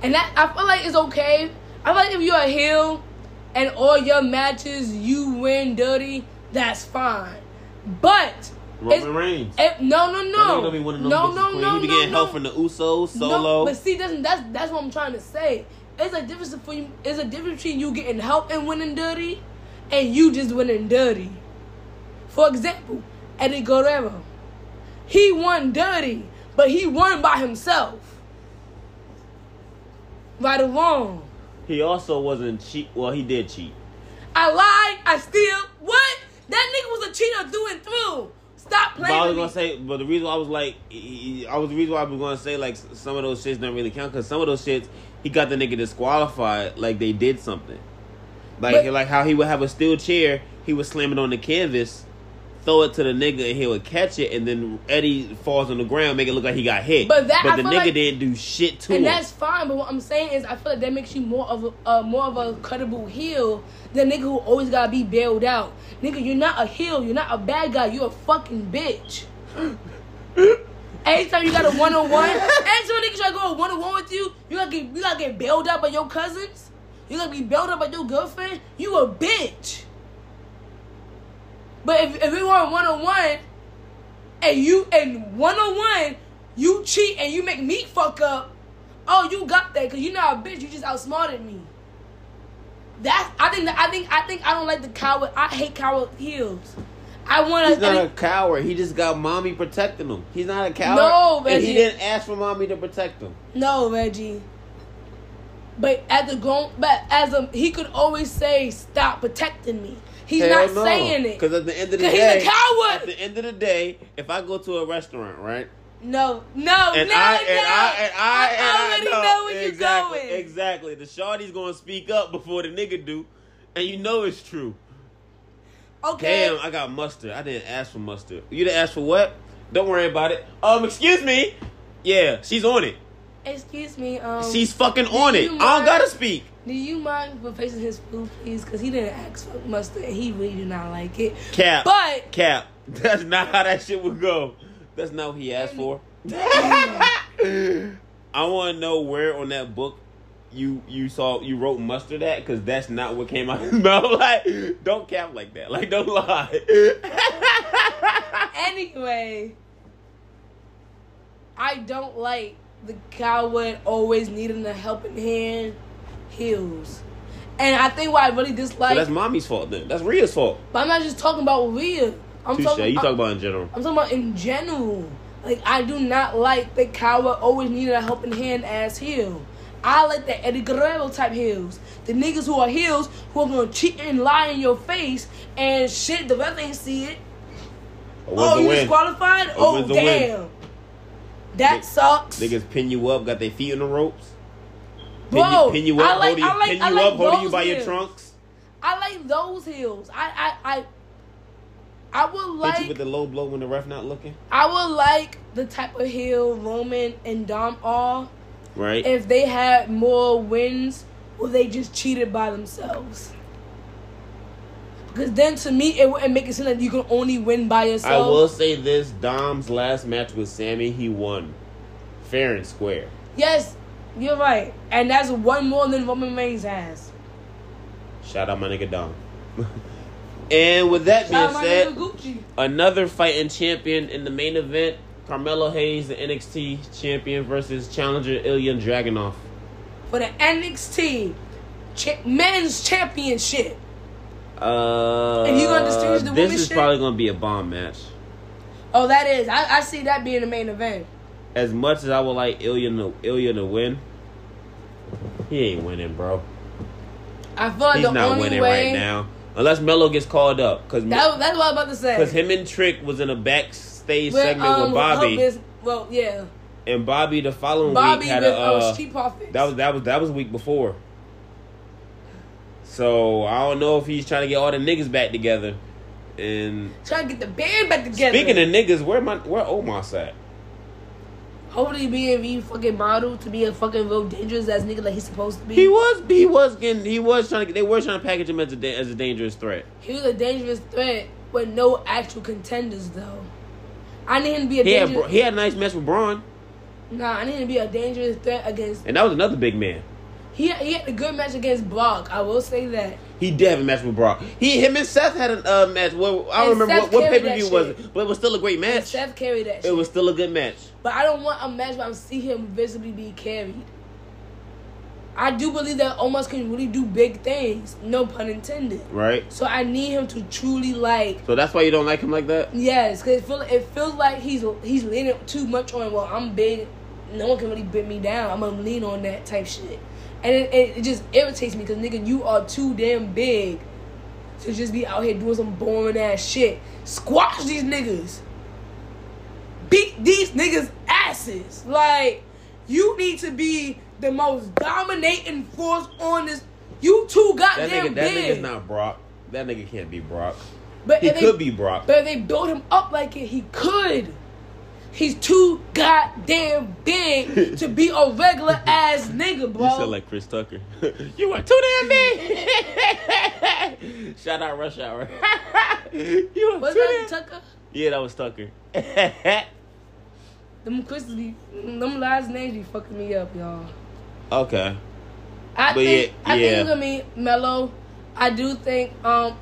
And that I feel like it's okay. I feel like if you're a heel and all your matches you win dirty, that's fine. But Roman Reigns. it- no, no, no, gonna be winning them no, no, no, He be getting no. help from the Usos, No, Solo. but see, that's that's that's what I'm trying to say. It's a difference for you. It's a difference between you getting help and winning dirty, and you just winning dirty. For example, Eddie Guerrero, he won dirty, but he won by himself. Right or wrong. He also wasn't cheat. Well, he did cheat. I lied. I steal. What? That nigga was a cheater through and through. Stop But I was gonna me. say, but the reason why I was like, I was the reason why I was gonna say like some of those shits don't really count because some of those shits he got the nigga disqualified like they did something, like But- like how he would have a steel chair, he would slam it on the canvas, throw it to the nigga and he would catch it, and then Eddie falls on the ground, make it look like he got hit. But that- I the nigga like- didn't do shit to and him. And that's fine. But what I'm saying is, I feel like that makes you more of a uh, more of a credible heel than nigga who always gotta be bailed out. Nigga, you're not a heel. You're not a bad guy. You're a fucking bitch. (laughs) Anytime you got a one on one, anytime a nigga try to go one on one with you, you gotta get you gotta get bailed out by your cousins. You gotta be bailed out by your girlfriend. You a bitch. But if if we were one on one, and you and one on one, you cheat and you make me fuck up. Oh, you got that because you're not a bitch. You just outsmarted me. That I think that I think I think I don't like the coward. I hate coward heels. I want He's to. not a coward. He just got mommy protecting him. He's not a coward. No, and Reggie. he didn't ask for mommy to protect him. No, Reggie. But as a grown, but as a he could always say, "Stop protecting me." He's not saying it. Because at the end of the day, he's a coward. At the end of the day, if I go to a restaurant, right, No, no, and no, I no. and I and I, and I already know, know, where exactly, you're going. Exactly. The shawty's gonna speak up before the nigga do, and you know it's true. Okay. Damn, I got mustard. I didn't ask for mustard. You didn't ask for what? Don't worry about it. Um, excuse me. Yeah, she's on it. Excuse me. Um, She's fucking on it. I don't gotta speak. Do you mind replacing his food, please? Because he didn't ask for mustard and he really did not like it. Cap. But Cap. (laughs) That's not how that shit would go. That's not what he asked for. (laughs) I want to know where on that book you you saw you wrote mustard at because that's not what came out of his (laughs) mouth. Like, don't cap like that. Like, don't lie. anyway, I don't like the coward always needing a helping hand heels. And I think what I really so dislike, that's mommy's fault then. That's Rhea's fault. but I'm not just talking about Rhea. I'm Touche. talking. You talk about in general. I'm talking about in general. Like I do not like the coward always needing a helping hand as heel. I like the Eddie Guerrero type heels. The niggas who are heels who are gonna cheat and lie in your face and shit. The ref ain't see it. Oh, you win. disqualified? Oh, win's a win. damn. That Nigg- sucks. Niggas pin you up, got their feet in the ropes. Pin, Bro, you, pin you I up, like- holding like- pin I you like up, holding you those by your trunks. I like those heels. I I I, I would Hit you like with the low blow when the ref not looking. I would like the type of heel Roman and Dom are Right. if they had more wins or they just cheated by themselves. Because then to me it wouldn't make it seem like you can only win by yourself. I will say this: Dom's last match with Sammy, he won, fair and square. Yes, you're right. And that's one more than Roman Reigns has. Shout out my nigga Dom. (laughs) And with that being Shout out my said, another fighting champion in the main event. Carmelo Hayes, the NXT champion, versus challenger Ilya Dragunov. for the NXT cha- Men's Championship. Uh, And you gonna distinguish the This is shit? probably gonna be a bomb match. Oh, that is. I, I see that being the main event. As much as I would like Ilya to, Ilya to win, he ain't winning, bro. I feel like He's the not only winning way. right now. Unless Melo gets called up. Because That, that's what I was about to say. Because him and Trick was in a backstage With, segment um, with Bobby, well, yeah. and Bobby the following Bobby week had with a uh, uh, Street Profits. that was that was that was week before. So I don't know if he's trying to get all the niggas back together. And trying to get the band back together. speaking of niggas, where my where Omos at? Hopefully being re fucking model to be a fucking real dangerous ass nigga like he's supposed to be. He was he was getting he was trying to get they were trying to package him as a as a dangerous threat. He was a dangerous threat with no actual contenders though. I need him to be a He had dangerous. Bra- he had a nice match with Braun, nah, I need him to be a dangerous threat against. and that was another big man. He had, he had a good match against Brock. I will say that. He did have a match with Brock. He him and Seth had a uh, match. Well, I don't And remember Seth what, what pay per view was it, but it was still a great And match. Seth carried that. It shit. was still a good match. But I don't want a match where I see him visibly be carried. I do believe that Omos can really do big things. No pun intended. Right. So I need him to truly like So that's why you don't like him like that. yes, because it, feel, it feels like he's he's leaning too much on. Well, I'm big. No one can really beat me down. I'm gonna lean on that type shit, and it, it, it just irritates me because nigga, you are too damn big to just be out here doing some boring ass shit. Squash these niggas. Beat these niggas asses. Like you need to be the most dominating force on this. You too That goddamn nigga, that big. nigga's not Brock. That nigga can't be Brock. But He if they- could be Brock. But if they build him up like it, he could. He's too goddamn big to be a regular (laughs) ass nigga, bro. You sound like Chris Tucker. (laughs) you are too damn big. (laughs) Shout out Rush Hour. you are What's too that, damn. Tucker? Yeah, that was Tucker. Them Chris's be, them last names be fucking me up, y'all. okay. I But think yeah, I think yeah. it's gonna be Melo. I do think um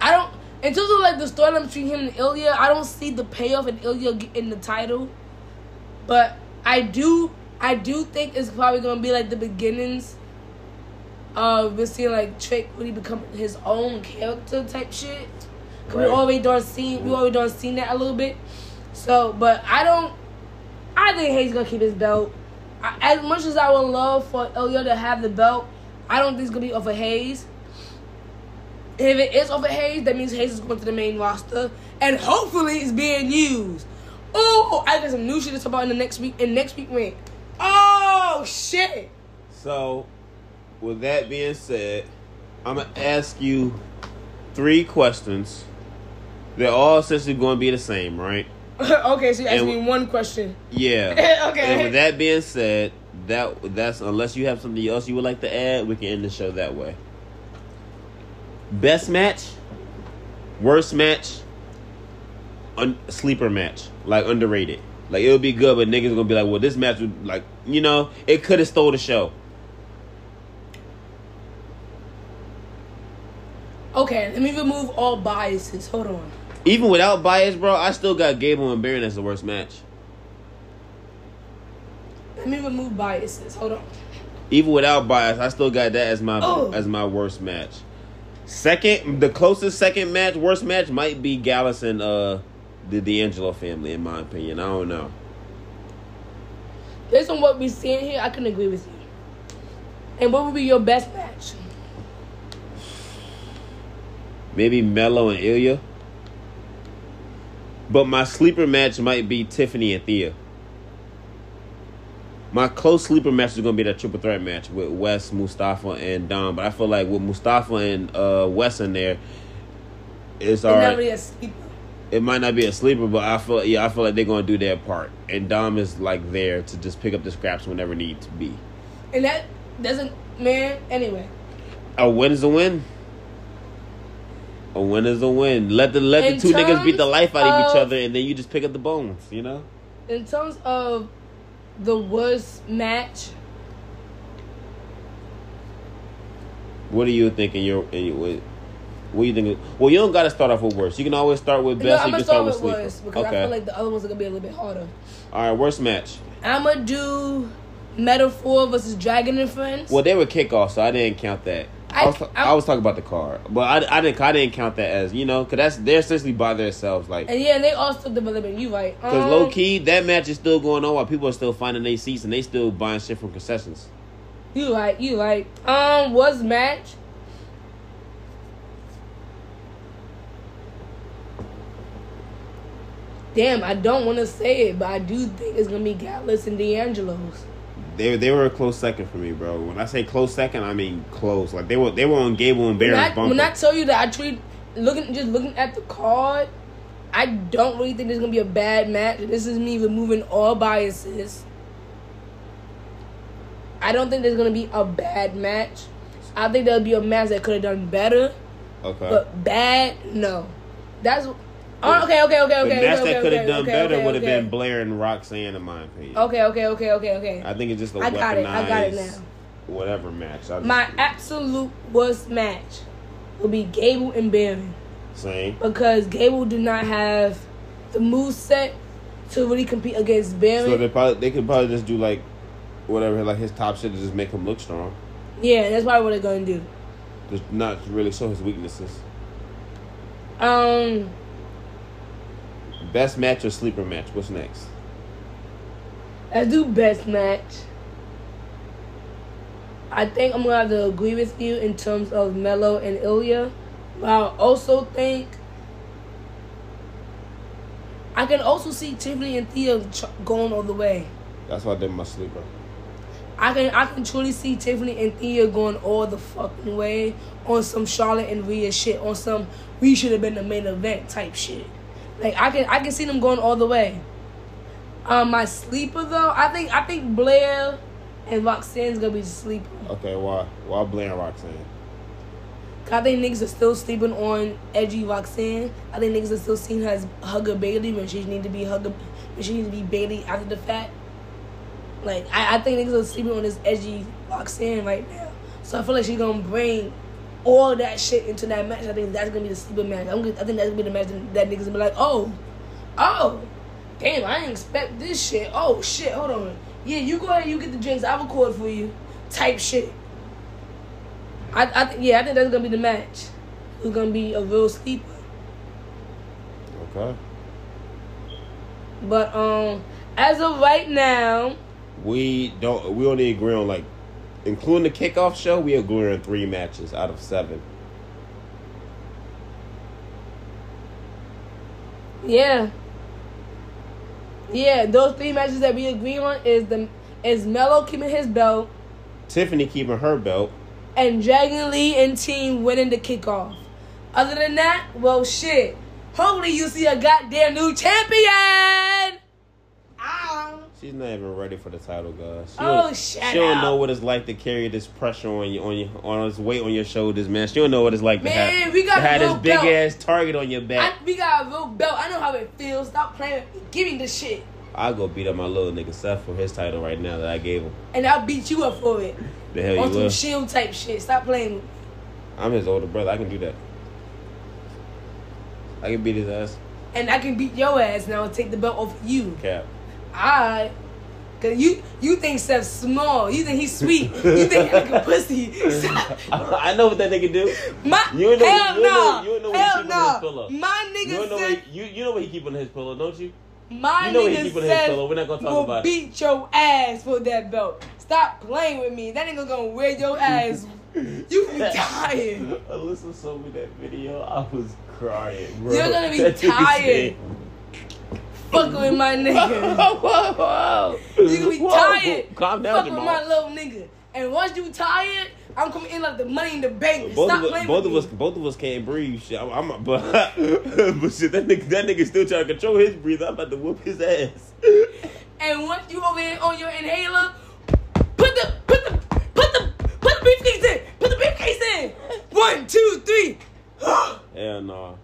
I don't in terms of like the storyline between him and Ilya, I don't see the payoff in Ilya in the title. But I do I do think it's probably gonna be like the beginnings of we're seeing like Trick really become his own character type shit. 'Cause Right. We already done seen we already done seen that a little bit. So but I don't I think Hayes gonna keep his belt. I, as much as I would love for Ilya to have the belt, I don't think it's gonna be off of Hayes. If it is over Hayes, that means Hayes is going to the main roster, and hopefully it's being used. Oh, I got some new shit to talk about in the next week. In next week, ring. Oh shit! So, with that being said, I'm gonna ask you three questions. They're all essentially going to be the same, right? (laughs) okay, so you asked me one question. Yeah. (laughs) Okay. And with that being said, that that's unless you have something else you would like to add, we can end the show that way. Best match, worst match, un- sleeper match, like underrated. Like it'll be good, but niggas gonna be like, well, this match would like, you know, it could have stole the show. Okay, let me remove all biases. Hold on. Even without bias, bro, I still got Gable and Baron as the worst match. Let me remove biases. Hold on. Even without bias, I still got that as my Oh. as my worst match. Second, the closest second match, worst match might be Gallus and uh the D'Angelo family, in my opinion. I don't know. Based on what we're seeing here, I can agree with you. And what would be your best match? Maybe Melo and Ilya. But my sleeper match might be Tiffany and Thea. My close sleeper match is gonna be that triple threat match with Wes, Mustafa, and Dom. But I feel like with Mustafa and uh, Wes in there, it's It's alright. a sleeper. it might not be a sleeper, but I feel yeah, I feel like they're gonna do their part, and Dom is like there to just pick up the scraps whenever need to be. And that doesn't, man, anyway. A win is a win. A win is a win. Let the let In the two niggas beat the life out of each other, and then you just pick up the bones. You know. In terms of the worst match, What are you thinking? Your in your- what- What do you think? Well, you don't got to start off with worst. You can always start with No, best. I'm you gonna start start with worst because I okay. feel like the other ones are gonna be a little bit harder. All right, worst match. I'm gonna do Meta-Four versus Dragon and Friends. Well, they were kickoff, so I didn't count that. I, I- was, I, I- was talking about the car, but I, I didn't I didn't count that as you know because that's they're essentially by themselves. Like And yeah, and they all still developing. You right? because Um, low key that match is still going on while people are still finding their seats and they still buying shit from concessions. You right? You right? Um, was match. Damn, I don't want to say it, but I do think it's gonna be Gallus and D'Angelo's. They they were a close second for me, bro. When I say close second, I mean close. Like they were they were on Gable and When I, bumper. when I tell you that I treat looking just looking at the card, I don't really think there's gonna be a bad match. This is me removing all biases. I don't think there's gonna be a bad match. I think there'll be a match that could have done better, okay. but bad, no. That's oh, okay, okay, okay, the okay. match okay, that could have okay, done okay, better would have been Blair and Roxanne, in my opinion. Okay, okay, okay, okay, okay. I think it's just a I got it, I got it now. Whatever match. I just, My absolute worst match will be Gable and Baron. same. because Gable do not have the move set to really compete against Baron. So they probably they could probably just do like whatever like his top shit to just make him look strong. yeah, that's probably what they're gonna do. Just not really show his weaknesses. Um, Best match or sleeper match? What's next? let's do best match. I think I'm gonna have to agree with you in terms of Melo and Ilya, but I also think I can also see Tiffany and Thea going all the way. That's why I did my sleeper. I can I can truly see Tiffany and Thea going all the fucking way on some Charlotte and Rhea shit, on some we should have been the main event type shit. Like I can I can see them going all the way. Um, my sleeper though, I think I think Blair and Roxanne's gonna be sleeper. Okay, why? Why Blair and Roxanne? 'Cause I think niggas are still sleeping on edgy Roxanne. I think niggas are still seeing her as Hugger Bayley when she need to be Hugger, when she needs to be Bayley after the fact. Like I, I think niggas are sleeping on this edgy Roxanne right now. So I feel like she's gonna bring all that shit into that match. I think that's gonna be the sleeper match. I'm gonna, I think that's gonna be the match that, that niggas gonna be like, oh, oh, damn, I didn't expect this shit. Oh shit, hold on. Yeah, you go ahead, you get the drinks. I'll record for you. Type shit. I, I th- yeah, I think that's gonna be the match. It's gonna be a real sleeper. Okay. But um, as of right now, We don't. We only agree on like, including the kickoff show. We agree on three matches out of seven. yeah, yeah, those three matches that we agree on is the is Melo keeping his belt Tiffany keeping her belt. and Dragon Lee and team winning the kickoff. Other than that, well, shit. Hopefully, you see a goddamn new champion. Ow. She's not even ready for the title, guys. She Oh, don't- shut She don't up. know what it's like to carry this pressure on you, on your, on this weight on your shoulders, man. She don't know what it's like to have, we got to have this big belt. ass target on your I, back. we got a real belt. I know how it feels. Stop playing. Give me the shit. I'll go beat up my little nigga Seth for his title right now that I gave him. and I'll beat you up for it. The hell on you some will. shield type shit. Stop playing. I'm his older brother. I can do that. I can beat his ass. And I can beat your ass now and take the belt off you. Cap. I. Cause you you think Seth's small. You think he's sweet. You think he like a pussy. (laughs) (laughs) I know what that nigga do. My You know- hell you know- no. you know what he hell no. My You nigga know, what said you, you know what he keep on his pillow, don't you? my you know what he nigga keep on his pillow. We're not gonna talk about it. beat your ass for that belt. Stop playing with me. That nigga gonna wear your ass. (laughs) you be tired. Alyssa showed me that video. I was crying, bro. You're gonna be That tired. Fucking with my (laughs) nigga. whoa, whoa. You gonna be Whoa. tired. Calm down, Fuck with my little nigga. And once you tired, I'm coming in like the money in the bank. Both Stop of, us, playing both of us, both of us can't breathe. Shit, I'm, I'm (laughs) but, but shit, that nigga, that nigga still trying to control his breathing. I'm about to whoop his ass. (laughs) And once you over here on your inhaler, put the put the put the put the briefcase in. Put the briefcase in. One, two, three. (gasps) Hell no.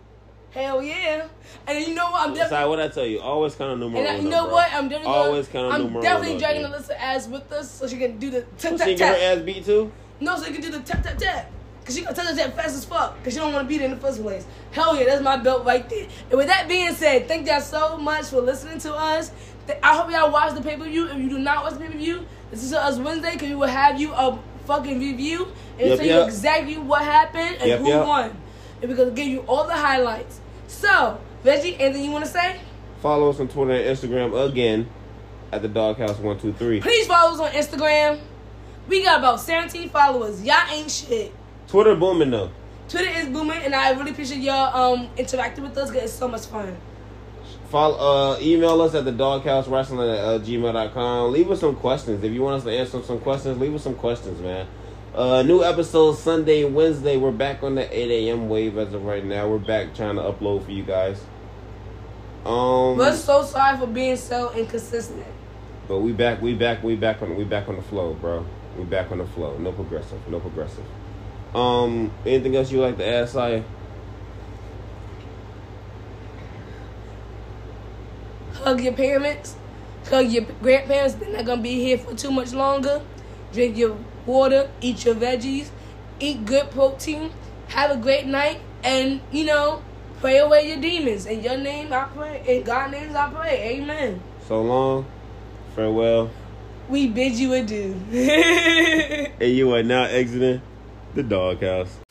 Hell yeah. And you know what? I'm definitely. Sorry, what I tell you? Always kind of numero And you know bro. what? I'm definitely Always kinda I'm numero definitely uno, dragging dude. Alyssa ass with us so she can do the tap tap she tap get her ass beat too. No, so she can do the tap tap tap. Cause she gonna touch that fast as fuck. Cause she don't want to be there in the first place. Hell yeah, that's my belt right there. And with that being said, thank y'all so much for listening to us. I hope y'all watch the pay per view. If you do not watch the pay per view, this is us Wednesday. Cause we will have you a fucking review and Yep, tell you exactly what happened and Yep, who yep. won. And we're gonna give you all the highlights. So, Reggie, anything you want to say? Follow us on Twitter and Instagram again at the Doghouse One Two Three. Please follow us on Instagram. We got about 17 followers. Y'all ain't shit. Twitter booming though. Twitter is booming, and I really appreciate y'all um interacting with us. 'cause it's so much fun. Follow, uh, email us at the doghouse wrestling at uh, gmail.com. Leave us some questions. If you want us to answer some questions, leave us some questions, man. Uh, new episode Sunday, Wednesday. We're back on the 8 a.m. wave as of right now. We're back trying to upload for you guys. Um, We're so sorry for being so inconsistent. but we back, we back, we back on, we back on the flow, bro. We back on the flow. No progressive, no progressive. Um, anything else you like to add, Saya? Hug your parents, hug your grandparents. They're not gonna be here for too much longer. Drink your water, eat your veggies, eat good protein. Have a great night, and you know, pray away your demons. In your name, I pray. In God's name, I pray. Amen. So long. Farewell. We bid you adieu. (laughs) And you are now exiting the doghouse.